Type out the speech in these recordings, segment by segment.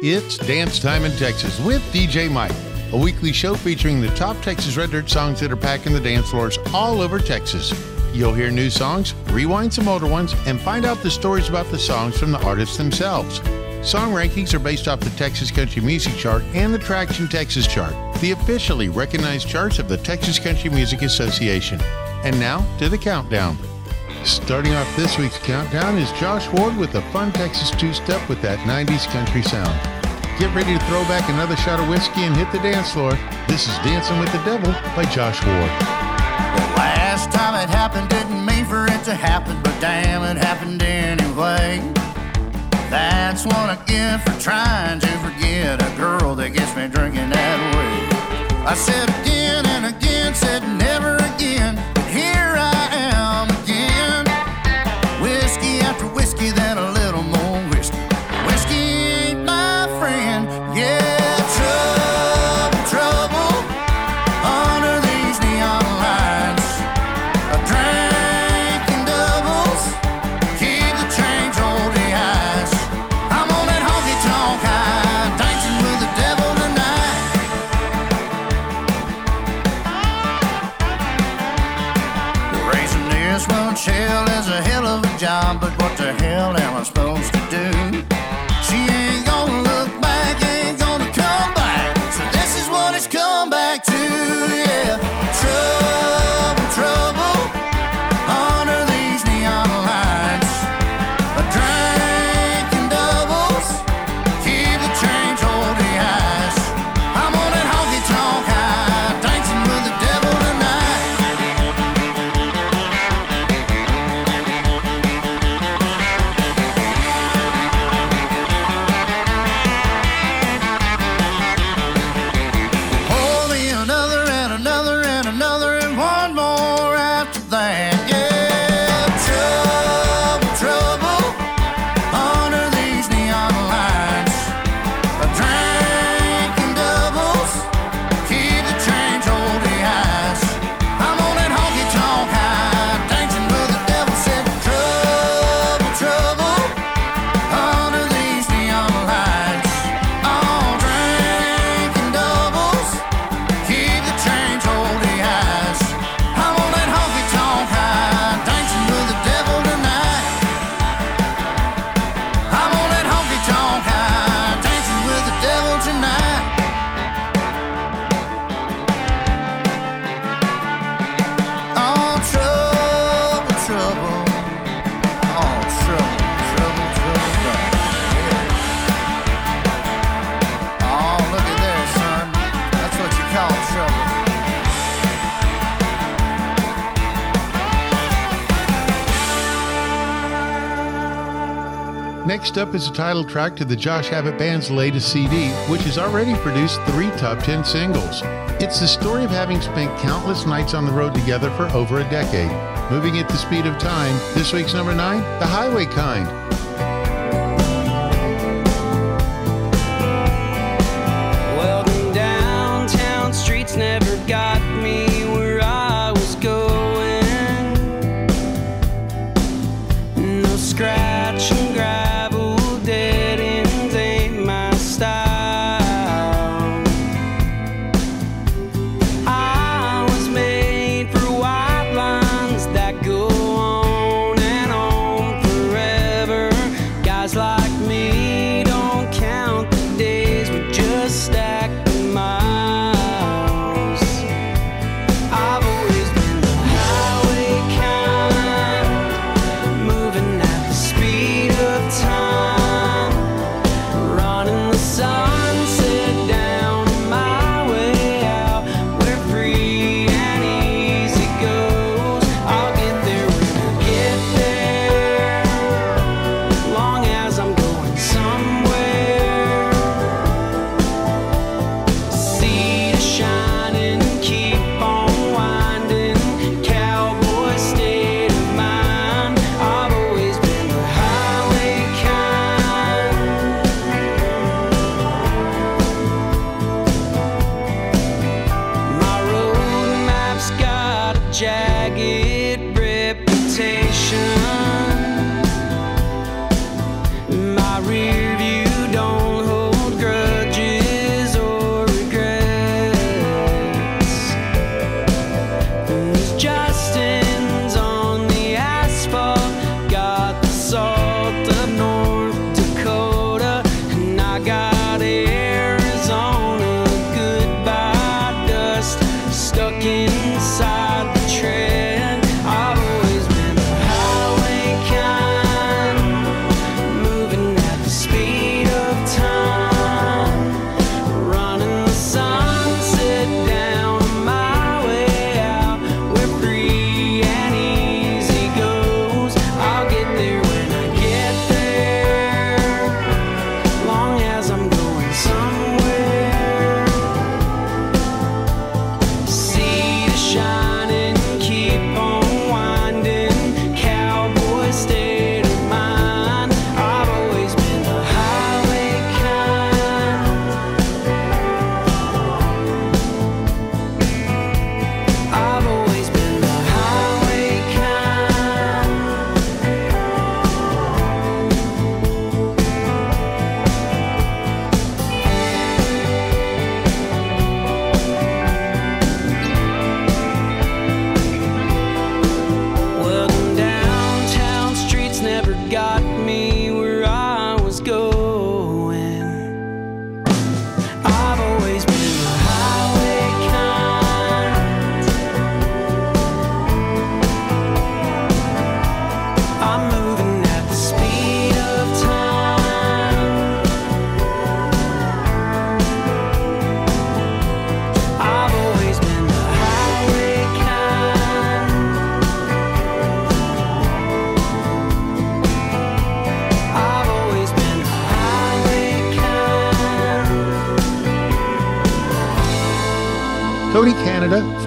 It's Dance Time in Texas with DJ Mike, a weekly show featuring the top Texas Red Dirt songs that are packing the dance floors all over Texas. You'll hear new songs, rewind some older ones, and find out the stories about the songs from the artists themselves. Song rankings are based off the Texas Country Music Chart and the Traction Texas Chart, the officially recognized charts of the Texas Country Music Association. And now to the countdown. Starting off this week's countdown is Josh Ward with a fun Texas two step with that 90s country sound. Get ready to throw back another shot of whiskey and hit the dance floor. This is Dancing with the Devil by Josh Ward. The last time it happened didn't mean for it to happen, but damn, it happened anyway. That's what I get for trying to forget a girl that gets me drinking that way. I said again and again, said never up is the title track to the Josh Abbott Band's latest CD, which has already produced three top 10 singles. It's the story of having spent countless nights on the road together for over a decade. Moving at the speed of time, this week's number nine, The Highway Kind. Well, downtown streets never got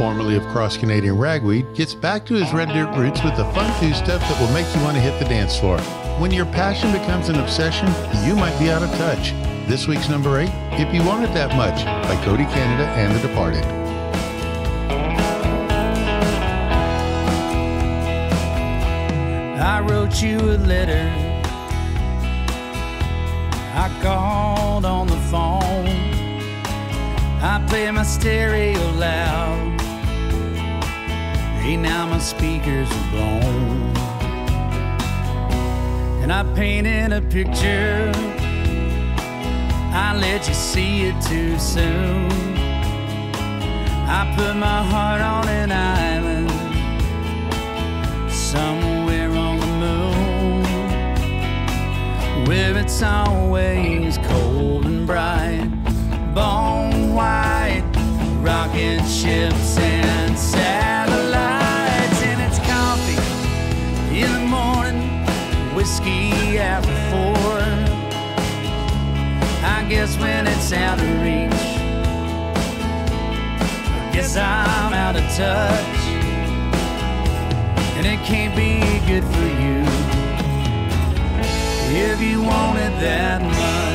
formerly of Cross Canadian Ragweed, gets back to his red dirt roots with the fun two step that will make you want to hit the dance floor. When your passion becomes an obsession, you might be out of touch. This week's number eight, If You Want It That Much, by Cody Canada and The Departed. I wrote you a letter. I called on the phone. I play my stereo loud. Hey, now my speakers are blown. And I painted a picture. I let you see it too soon. I put my heart on an island somewhere on the moon where it's always cold and bright bone white rocket ships and satellites and it's coffee in the morning whiskey after four I guess when it's out of reach I guess I'm out of touch and it can't be good for you if you want it that much.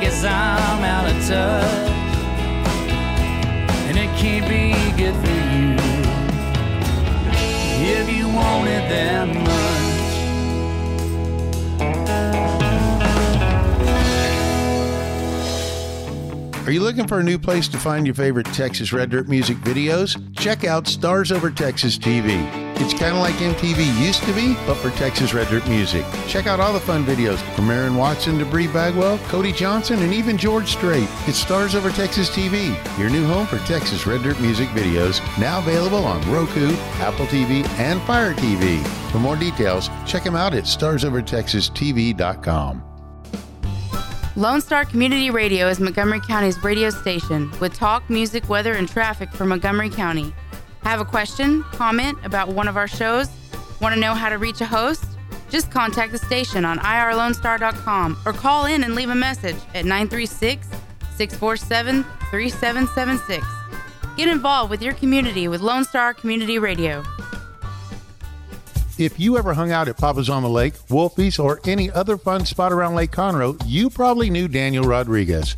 Guess I'm out of touch and it can't be good for you if you want it that much. Are you looking for a new place to find your favorite Texas Red Dirt music videos? Check out Stars Over Texas TV. It's kind of like MTV used to be, but for Texas Red Dirt music. Check out all the fun videos from Aaron Watson to Bree Bagwell, Cody Johnson, and even George Strait. It's Stars Over Texas TV, your new home for Texas Red Dirt music videos, now available on Roku, Apple TV, and Fire TV. For more details, check them out at starsovertexastv.com. Lone Star Community Radio is Montgomery County's radio station with talk, music, weather, and traffic for Montgomery County. Have a question, comment about one of our shows? Want to know how to reach a host? Just contact the station on irlonestar.com or call in and leave a message at 936 647 3776. Get involved with your community with Lone Star Community Radio. If you ever hung out at Papa's on the Lake, Wolfie's, or any other fun spot around Lake Conroe, you probably knew Daniel Rodriguez.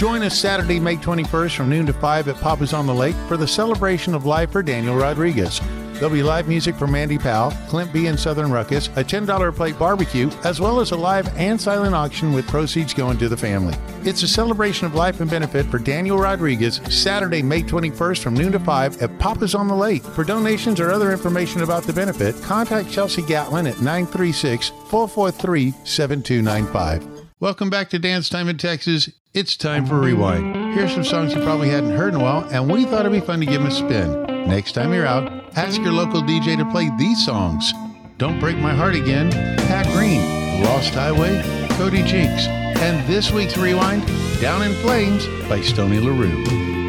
Join us Saturday, May 21st from noon to 5 at Papa's on the Lake for the celebration of life for Daniel Rodriguez. There'll be live music from Mandy Powell, Clint B. and Southern Ruckus, a $10 plate barbecue, as well as a live and silent auction with proceeds going to the family. It's a celebration of life and benefit for Daniel Rodriguez, Saturday, May 21st from noon to 5 at Papa's on the Lake. For donations or other information about the benefit, contact Chelsea Gatlin at 936 443 7295. Welcome back to Dance Time in Texas. It's time for Rewind. Here's some songs you probably hadn't heard in a while, and we thought it'd be fun to give them a spin. Next time you're out, ask your local DJ to play these songs Don't Break My Heart Again, Pat Green, Lost Highway, Cody Jinks, and this week's Rewind, Down in Flames by Stony LaRue.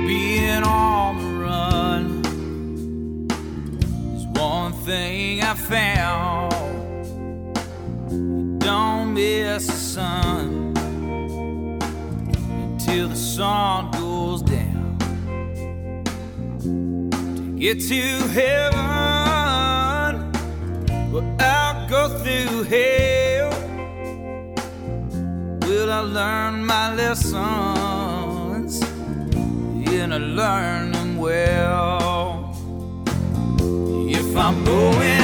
Being on the run is one thing I found. Miss the sun until the sun goes down. To get to heaven, well, I'll go through hell. Will I learn my lessons? and I learn them well. If I'm going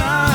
certain,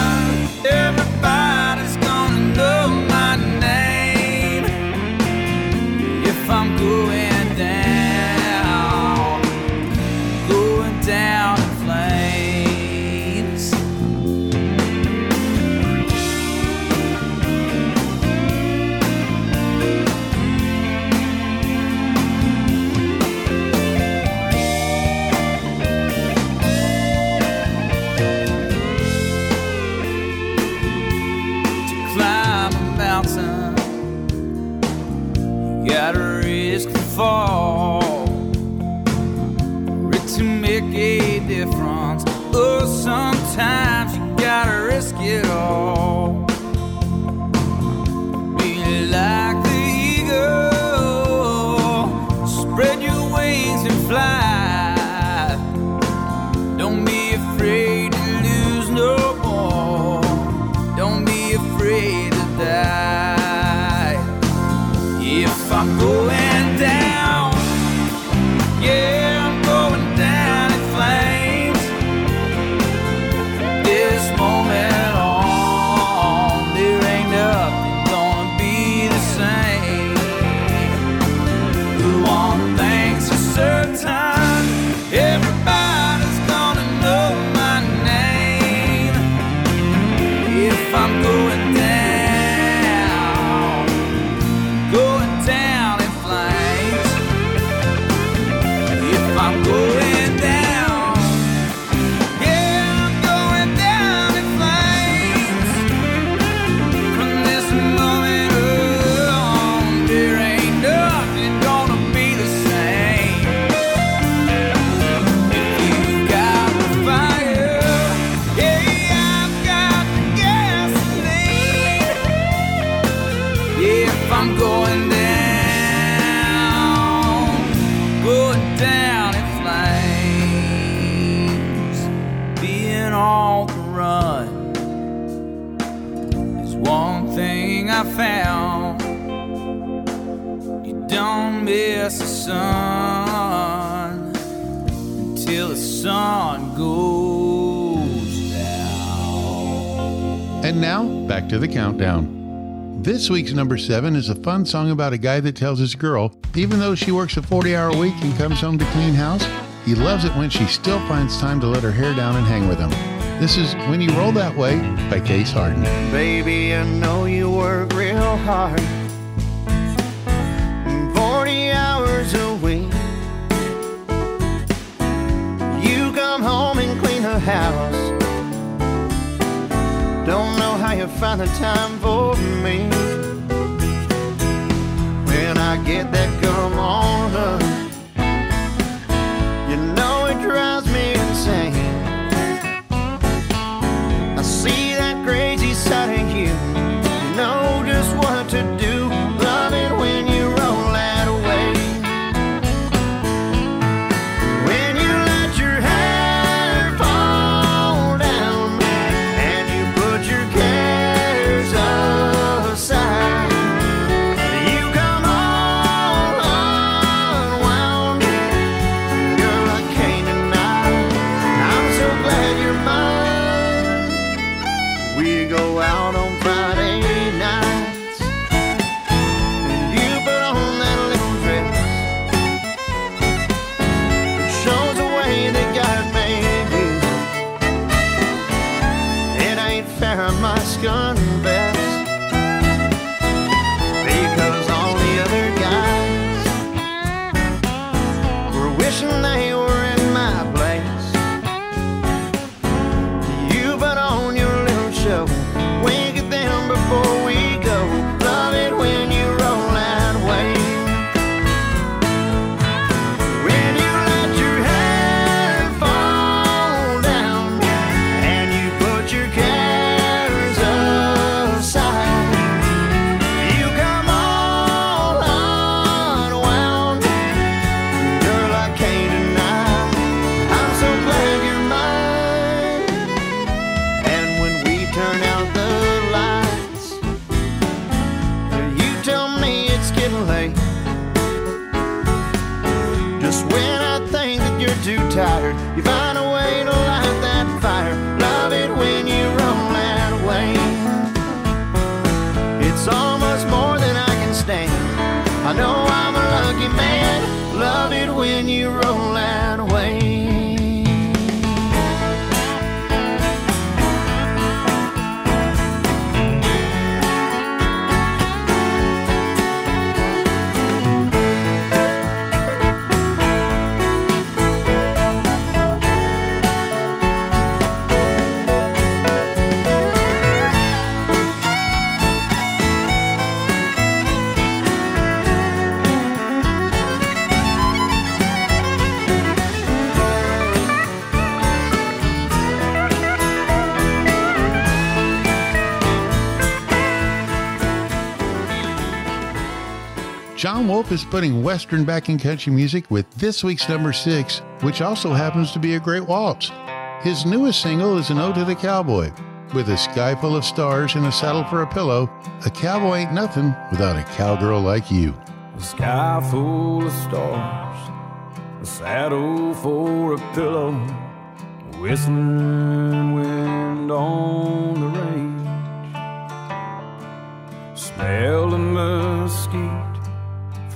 don't the sun until the sun goes down. And now, back to the countdown. This week's number seven is a fun song about a guy that tells his girl, even though she works a 40 hour week and comes home to clean house, he loves it when she still finds time to let her hair down and hang with him. This is When You Roll That Way by Case Hardin. Baby, I know you work real hard. House. Don't know how you find the time for me. When I get that come on up, gun. Is putting Western back in country music with this week's number six, which also happens to be a great waltz. His newest single is an ode to the cowboy. With a sky full of stars and a saddle for a pillow, a cowboy ain't nothing without a cowgirl like you. A sky full of stars, a saddle for a pillow, whistling wind on the range. Smell the mesquite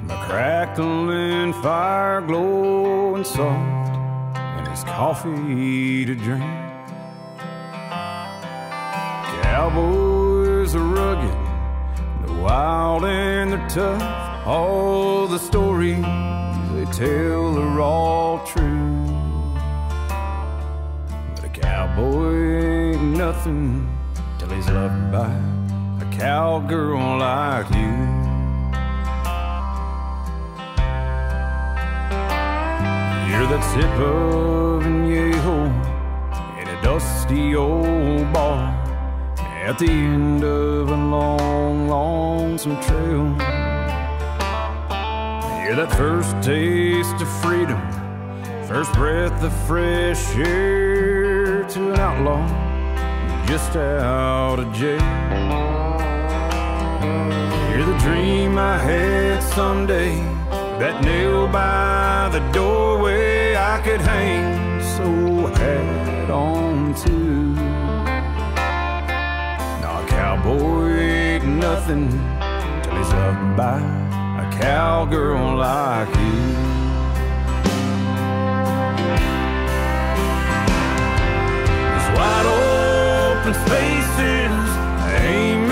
a crackling fire glowing soft, and his coffee to drink. Cowboys are rugged, they're wild and they're tough. All the stories they tell are all true. But a cowboy ain't nothing till he's loved by a cowgirl like you. Hear that sip of añejo in a dusty old bar at the end of a long, lonesome trail. Hear that first taste of freedom, first breath of fresh air to an outlaw just out of jail. Hear the dream I had someday, that nail by the doorway I could hang so hat on to. Now a cowboy ain't nothing till he's loved by a cowgirl like you. These wide open spaces ain't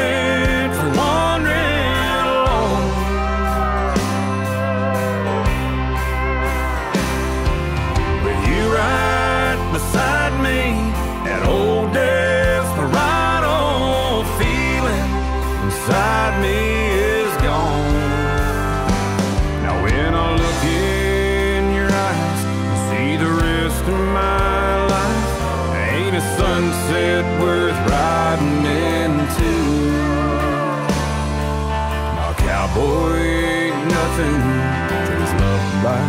old desperado feeling inside me is gone. Now when I look in your eyes and see the rest of my life, ain't a sunset worth riding into. Now cowboy ain't nothing he's loved by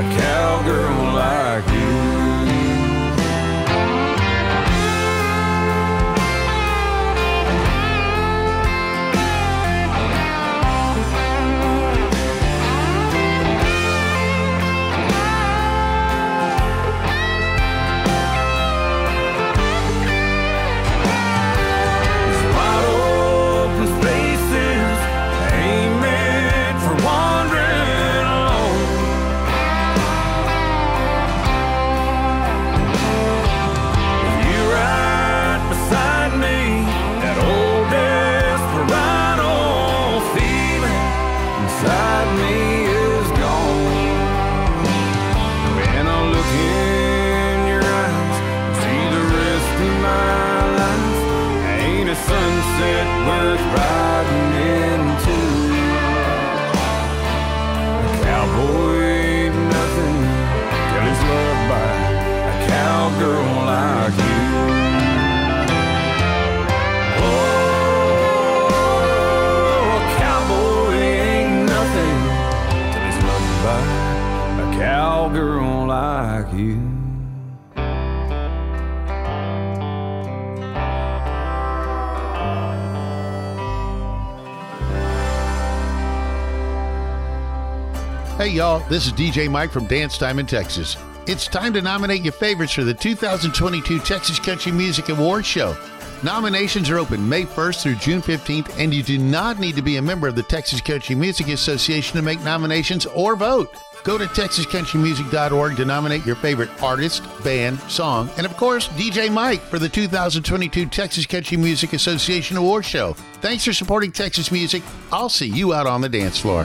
a cowgirl Hey, y'all, this is DJ Mike from Dance Time in Texas. It's time to nominate your favorites for the 2022 Texas Country Music Awards Show. Nominations are open May 1st through June 15th, and you do not need to be a member of the Texas Country Music Association to make nominations or vote. Go to texascountrymusic.org to nominate your favorite artist, band, song, and of course, DJ Mike for the 2022 Texas Country Music Association Awards Show. Thanks for supporting Texas music. I'll see you out on the dance floor.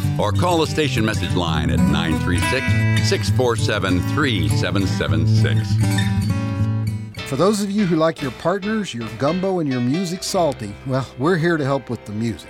or call the station message line at 936 647 3776. For those of you who like your partners, your gumbo, and your music salty, well, we're here to help with the music.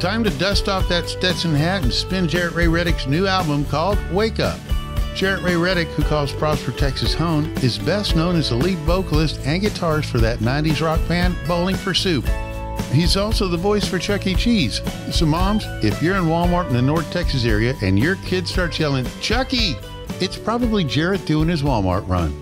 Time to dust off that Stetson hat and spin Jaret Ray Reddick's new album called Wake Up. Jaret Ray Reddick, who calls Prosper, Texas home, is best known as the lead vocalist and guitarist for that 90s rock band Bowling for Soup. He's also the voice for Chuck E. Cheese. So, moms, if you're in Walmart in the North Texas area and your kid starts yelling, Chucky, it's probably Jaret doing his Walmart run.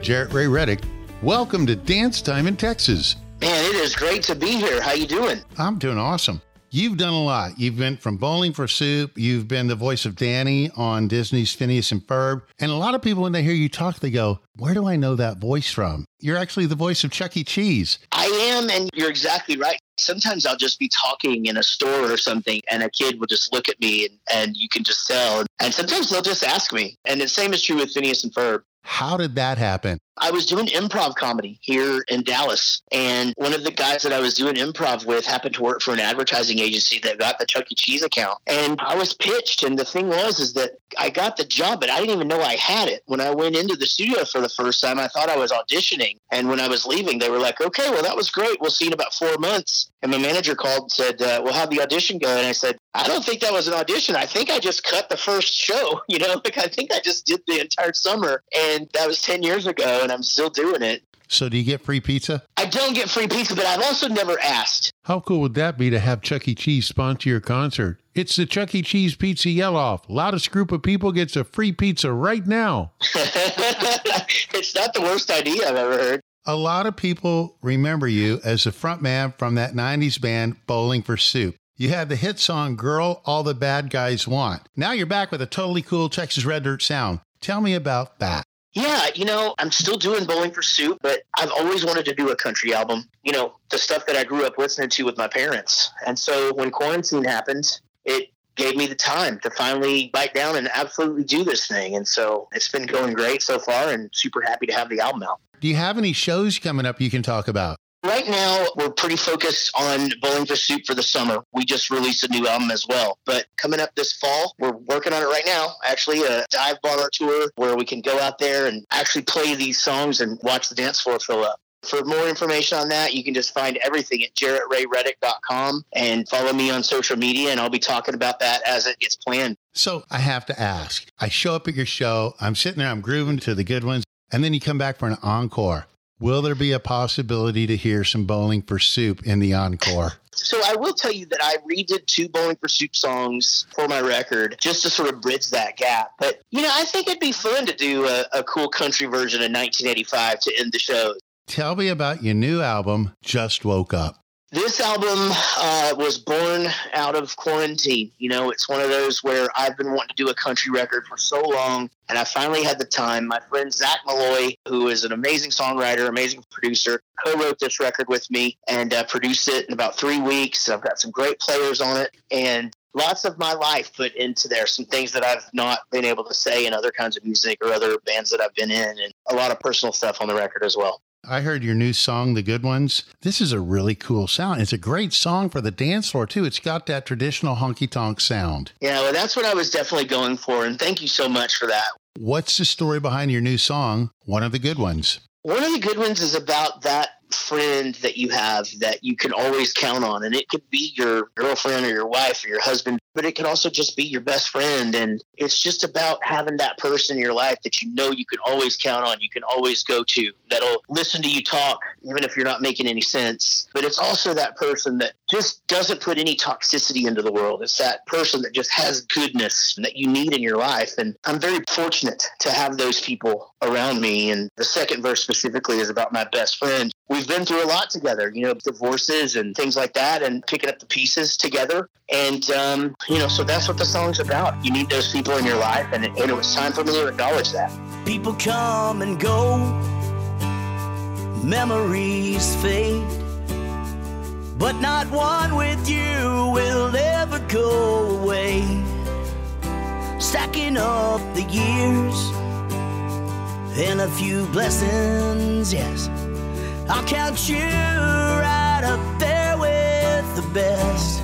Jaret Ray Reddick, welcome to Dance Time in Texas. Man, it is great to be here. How you doing? I'm doing awesome. You've done a lot. You've been from Bowling for Soup. You've been the voice of Danny on Disney's Phineas and Ferb. And a lot of people, when they hear you talk, they go, Where do I know that voice from? You're actually the voice of Chuck E. Cheese. I am, and you're exactly right. Sometimes I'll just be talking in a store or something, and a kid will just look at me, and, and you can just tell. And sometimes they'll just ask me. And the same is true with Phineas and Ferb. How did that happen? I was doing improv comedy here in Dallas, and one of the guys that I was doing improv with happened to work for an advertising agency that got the Chuck E. Cheese account. And I was pitched, and the thing was is that I got the job, but I didn't even know I had it. When I went into the studio for the first time, I thought I was auditioning, and when I was leaving, they were like, "Okay, well that was great. We'll see in about four months." And my manager called and said, uh, "Well, how'd the audition go?" And I said, "I don't think that was an audition. I think I just cut the first show. You know, like I think I just did the entire summer, and that was ten years ago, and I'm still doing it." So, do you get free pizza? I don't get free pizza, but I've also never asked. How cool would that be to have Chuck E. Cheese sponsor your concert? It's the Chuck E. Cheese Pizza Yell Off. Loudest group of people gets a free pizza right now. it's not the worst idea I've ever heard. A lot of people remember you as the front man from that 90s band Bowling for Soup. You had the hit song Girl All the Bad Guys Want. Now you're back with a totally cool Texas Red Dirt sound. Tell me about that. Yeah, you know, I'm still doing Bowling for Soup, but I've always wanted to do a country album. You know, the stuff that I grew up listening to with my parents. And so when quarantine happened, it gave me the time to finally bite down and absolutely do this thing. And so it's been going great so far and super happy to have the album out. Do you have any shows coming up you can talk about? Right now, we're pretty focused on Bowling for Soup for the summer. We just released a new album as well. But coming up this fall, we're working on it right now. Actually, a dive bar tour where we can go out there and actually play these songs and watch the dance floor fill up. For more information on that, you can just find everything at jaretrayreddick.com and follow me on social media, and I'll be talking about that as it gets planned. So I have to ask I show up at your show, I'm sitting there, I'm grooving to the good ones, and then you come back for an encore. Will there be a possibility to hear some Bowling for Soup in the encore? So I will tell you that I redid two Bowling for Soup songs for my record just to sort of bridge that gap. But, you know, I think it'd be fun to do a, a cool country version of 1985 to end the show. Tell me about your new album, Just Woke Up. This album uh, was born out of quarantine. You know, it's one of those where I've been wanting to do a country record for so long, and I finally had the time. My friend Zac Maloy, who is an amazing songwriter, amazing producer, co wrote this record with me and uh, produced it in about three weeks. I've got some great players on it, and lots of my life put into there. Some things that I've not been able to say in other kinds of music or other bands that I've been in, and a lot of personal stuff on the record as well. I heard your new song, The Good Ones. This is a really cool sound. It's a great song for the dance floor, too. It's got that traditional honky tonk sound. Yeah, well, that's what I was definitely going for. And thank you so much for that. What's the story behind your new song, One of the Good Ones? One of the good ones is about that friend that you have that you can always count on. And it could be your girlfriend or your wife or your husband, but it could also just be your best friend. And it's just about having that person in your life that you know you can always count on, you can always go to, that'll listen to you talk, even if you're not making any sense. But it's also that person that just doesn't put any toxicity into the world. It's that person that just has goodness that you need in your life. And I'm very fortunate to have those people around me. And the second verse specifically is about my best friend. We've been through a lot together, you know, divorces and things like that, and picking up the pieces together. And, um, you know, so that's what the song's about. You need those people in your life, and it, and it was time for me to acknowledge that. People come and go, memories fade, but not one with you will ever go away. Stacking up the years and a few blessings, yes. I'll count you right up there with the best.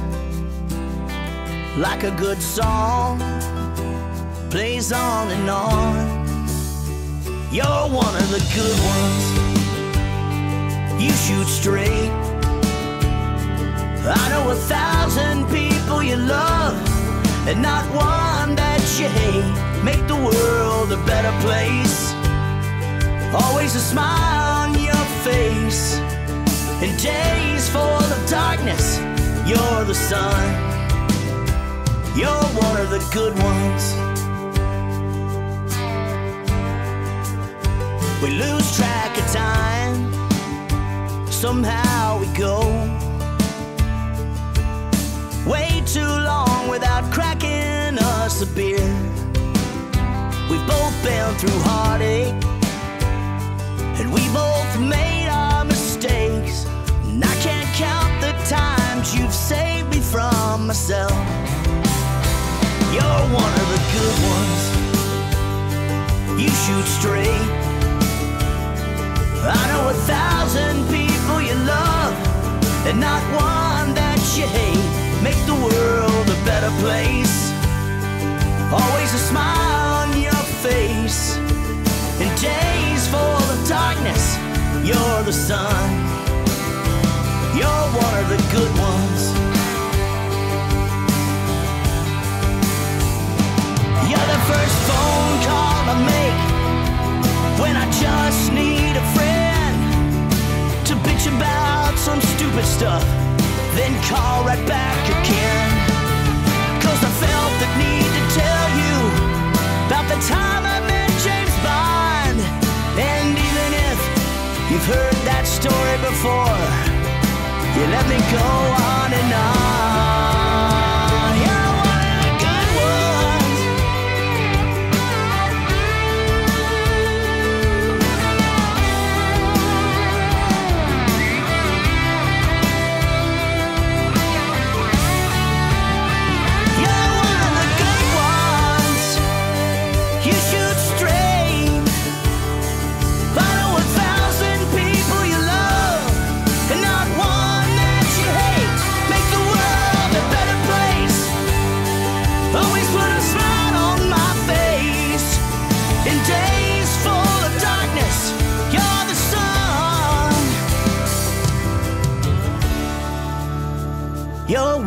Like a good song plays on and on. You're one of the good ones. You shoot straight. I know a thousand people you love, and not one that you hate. Make the world a better place. Always a smile face. In days full of darkness, you're the sun. You're one of the good ones. We lose track of time. Somehow we go way too long without cracking us a beer. We've both been through heartache, and we both made our mistakes. And I can't count the times you've saved me from myself. You're one of the good ones. You shoot straight. I know a thousand people you love, and not one that you hate. Make the world a better place. Always a the sun. You're one of the good ones. You're the first phone call I make when I just need a friend to bitch about some stupid stuff, then call right back again. Cause I felt the need to tell you about the time you let me go on and on.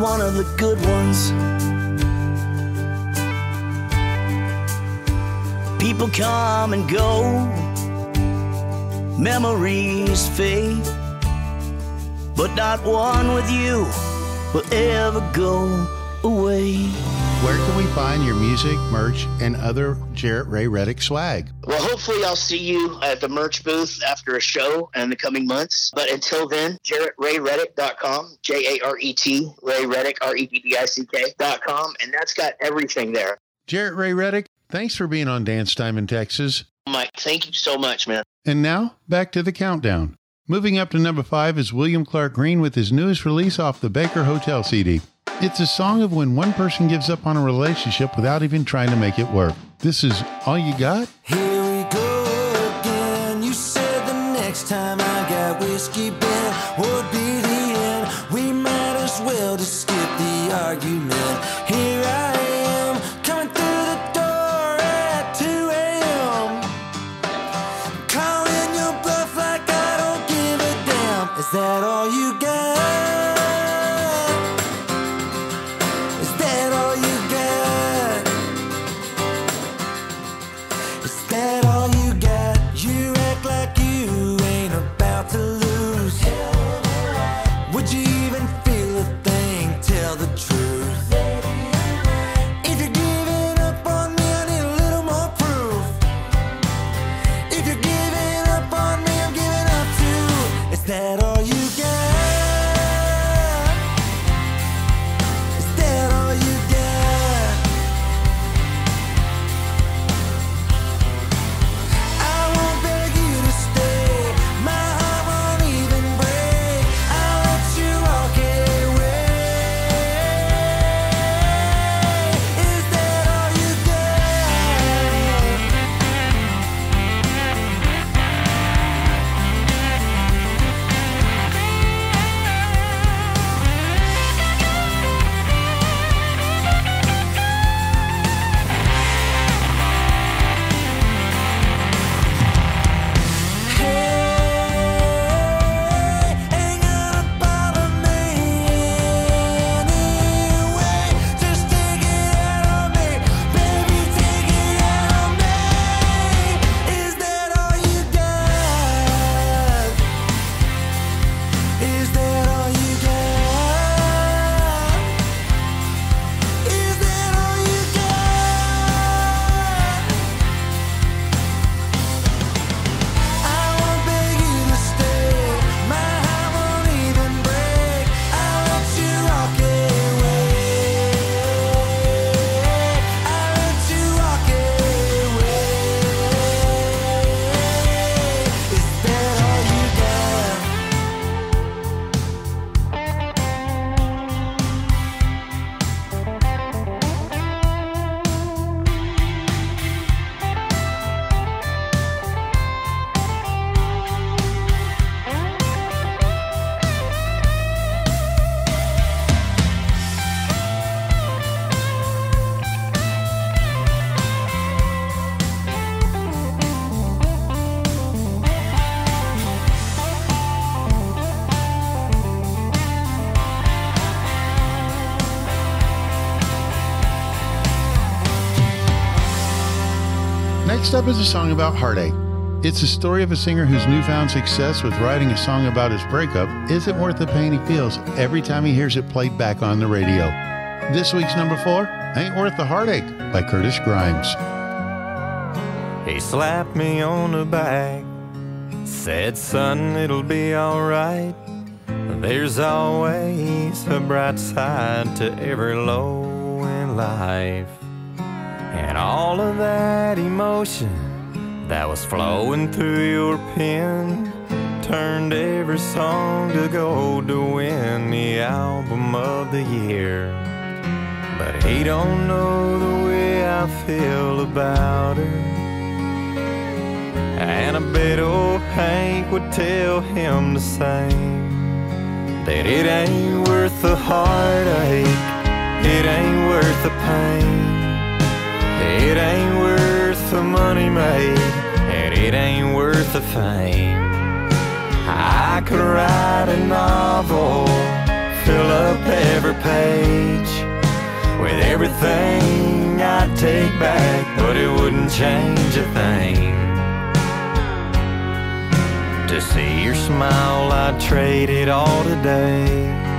One of the good ones. People come and go, memories fade, but not one with you will ever go away. Where can we find your music, merch, and other Jaret Ray Reddick swag? Well, hopefully, I'll see you at the merch booth after a show in the coming months. But until then, JaretRayReddick.com, J A R E T, Ray Reddick, R E D D I C K.com, and that's got everything there. Jaret Ray Reddick, thanks for being on Dance Time in Texas. Mike, thank you so much, man. And now, back to the countdown. Moving up to number five is William Clark Green with his newest release off the Baker Hotel CD. It's a song of when one person gives up on a relationship without even trying to make it work. This is All You Got? Here Next up is a song about heartache. It's the story of a singer whose newfound success with writing a song about his breakup isn't worth the pain he feels every time he hears it played back on the radio. This week's number four, Ain't Worth the Heartache by Curtis Grimes. He slapped me on the back, said, Son, it'll be alright. There's always a bright side to every low in life. And all of that emotion that was flowing through your pen turned every song to gold to win the album of the year. But he don't know the way I feel about her. And I bet old Hank would tell him the same. That it ain't worth the heartache, it ain't worth the pain. It ain't worth the money made, and it ain't worth the fame. I could write a novel, fill up every page with everything I'd take back, but it wouldn't change a thing. To see your smile, I'd trade it all today.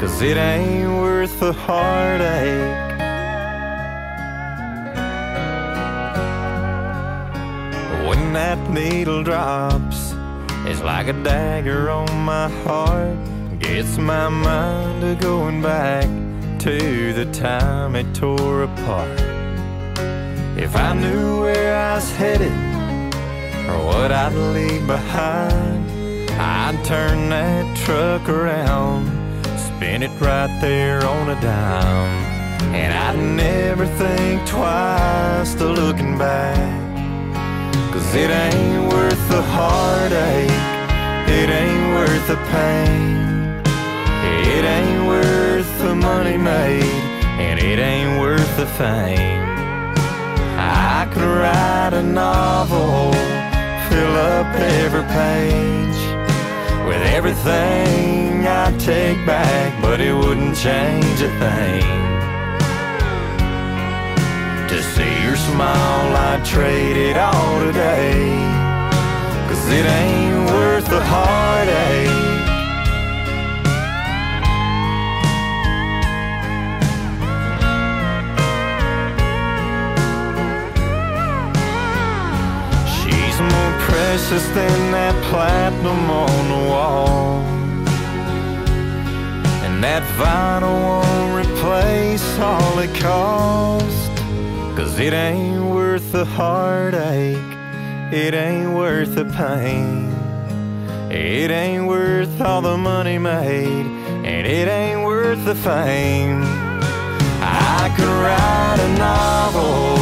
Cause it ain't worth the heartache. That needle drops, it's like a dagger on my heart. Gets my mind to going back to the time it tore apart. If I knew where I was headed or what I'd leave behind, I'd turn that truck around, spin it right there on a dime. And I'd never think twice to looking back. Cause it ain't worth the heartache, it ain't worth the pain. It ain't worth the money made, and it ain't worth the fame. I could write a novel, fill up every page with everything I'd take back, but it wouldn't change a thing. Smile, I'd trade it all today. Cause it ain't worth the heartache. She's more precious than that platinum on the wall. And that vinyl won't replace all it cost. Cause it ain't worth the heartache. It ain't worth the pain. It ain't worth all the money made. And it ain't worth the fame. I could write a novel,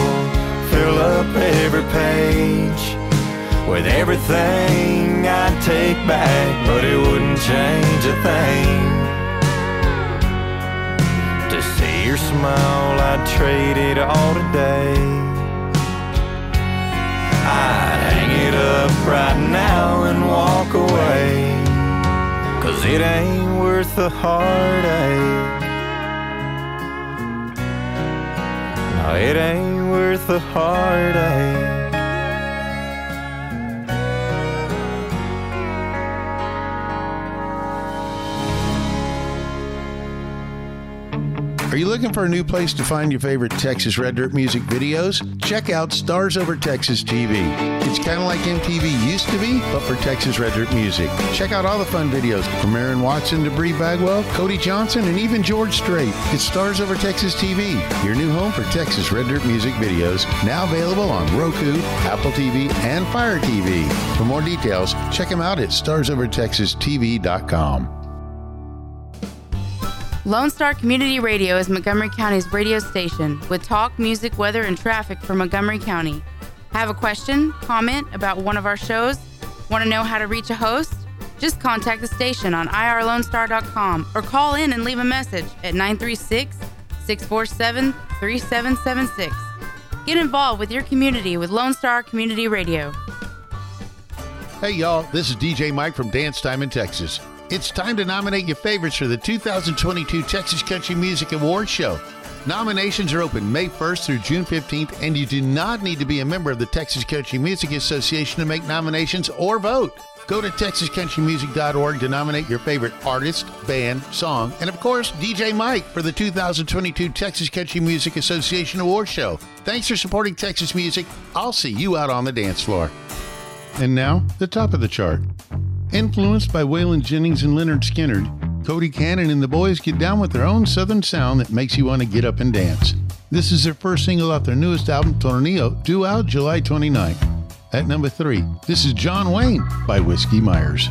fill up every page with everything I'd take back, but it wouldn't change a thing. Smile, I'd trade it all today. I'd hang it up right now and walk away. Cause it ain't worth the heartache. No, it ain't worth the heartache. You looking for a new place to find your favorite Texas Red Dirt music videos? Check out Stars Over Texas TV. It's kind of like MTV used to be, but for Texas Red Dirt music. Check out all the fun videos from Aaron Watson to Bri Bagwell, Cody Johnson, and even George Strait. It's Stars Over Texas TV, your new home for Texas Red Dirt music videos, now available on Roku, Apple TV, and Fire TV. For more details, check them out at starsovertexastv.com. Lone Star Community Radio is Montgomery County's radio station with talk, music, weather, and traffic for Montgomery County. Have a question, comment about one of our shows? Want to know how to reach a host? Just contact the station on irlonestar.com or call in and leave a message at 936 647 3776. Get involved with your community with Lone Star Community Radio. Hey, y'all, this is DJ Mike from Dance Time in Texas. It's time to nominate your favorites for the 2022 Texas Country Music Awards Show. Nominations are open May 1st through June 15th, and you do not need to be a member of the Texas Country Music Association to make nominations or vote. Go to texascountrymusic.org to nominate your favorite artist, band, song, and of course, DJ Mike for the 2022 Texas Country Music Association Awards Show. Thanks for supporting Texas music. I'll see you out on the dance floor. And now, the top of the chart. Influenced by Waylon Jennings and Lynyrd Skynyrd, Cody Cannon and the boys get down with their own southern sound that makes you want to get up and dance. This is their first single off their newest album, Tornillo, due out July 29th. At number three, this is John Wayne by Whiskey Myers.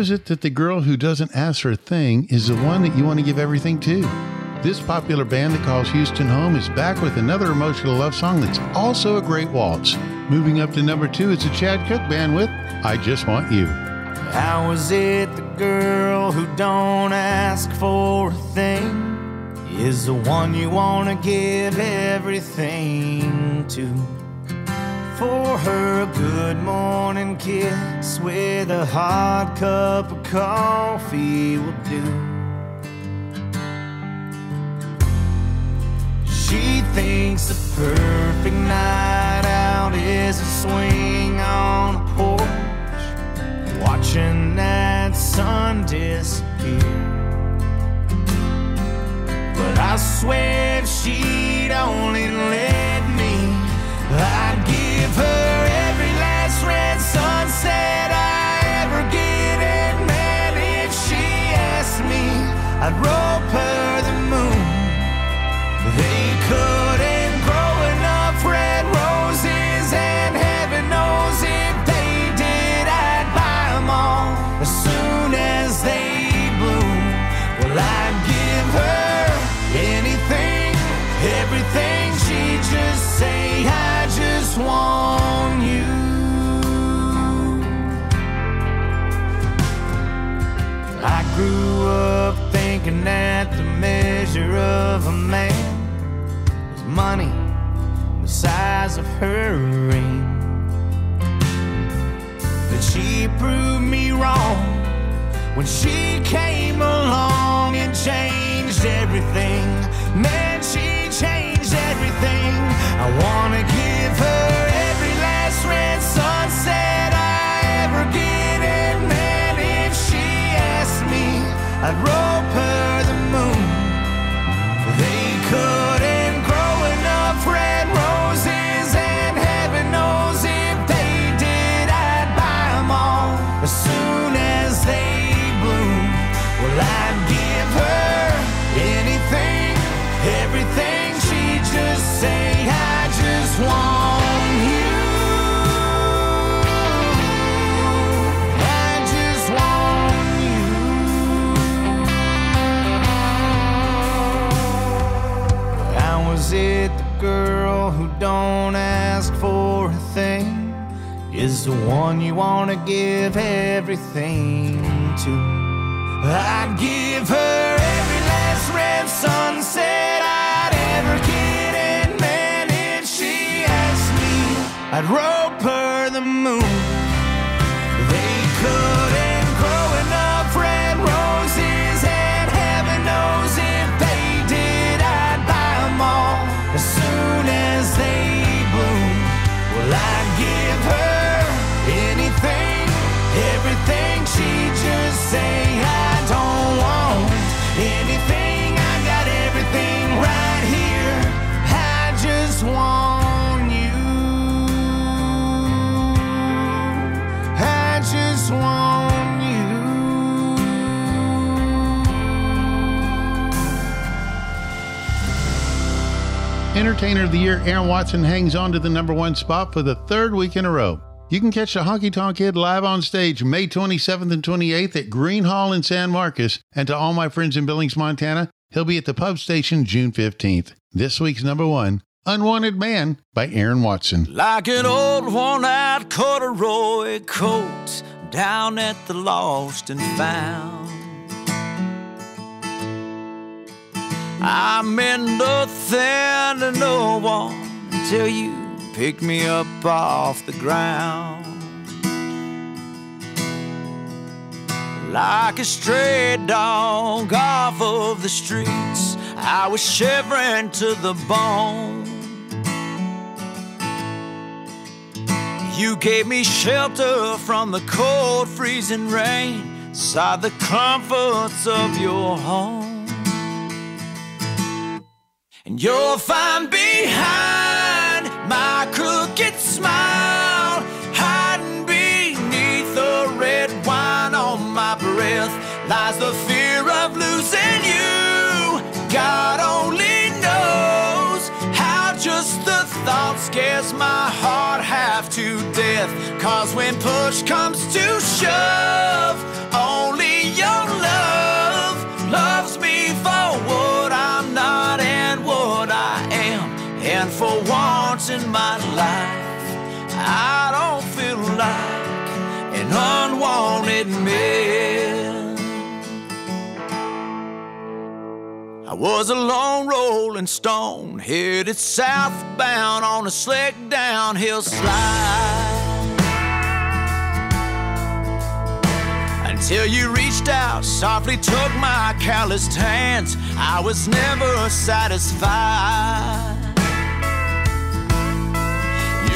Is it that the girl who doesn't ask for a thing is the one that you want to give everything to? This popular band that calls Houston home is back with another emotional love song that's also a great waltz. Moving up to number two is the Chad Cooke Band with I Just Want You. How is it the girl who don't ask for a thing is the one you want to give everything to? For her, a good morning kiss with a hot cup of coffee will do. She thinks the perfect night out is a swing on a porch watching that sun disappear. But I swear if she'd only let me, I I'd rope her the moon. They couldn't grew up thinking that the measure of a man was money, the size of her ring. But she proved me wrong when she came along and changed everything. Man, she changed everything. I wanna I'd rope the one you want to give everything to? I'd give her every last red sunset I'd ever get, and man, if she asked me, I'd rope her the moon. Entertainer of the Year Aaron Watson hangs on to the number one spot for the third week in a row. You can catch the Honky Tonk Kid live on stage May 27th and 28th at Gruene Hall in San Marcos. And to all my friends in Billings, Montana, he'll be at the pub station June 15th. This week's number one, Unwanted Man by Aaron Watson. Like an old worn out corduroy coat down at the lost and found. I meant nothing to no one until you picked me up off the ground. Like a stray dog off of the streets, I was shivering to the bone. You gave me shelter from the cold, freezing rain, saw the comforts of your home. And you'll find behind my crooked smile, hiding beneath the red wine on my breath, lies the fear of losing you. God only knows how just the thought scares my heart half to death. Cause when push comes to shove, And for once in my life, I don't feel like an unwanted man. I was a lone rolling stone, headed southbound on a slick downhill slide. Until you reached out, softly took my calloused hands. I was never satisfied.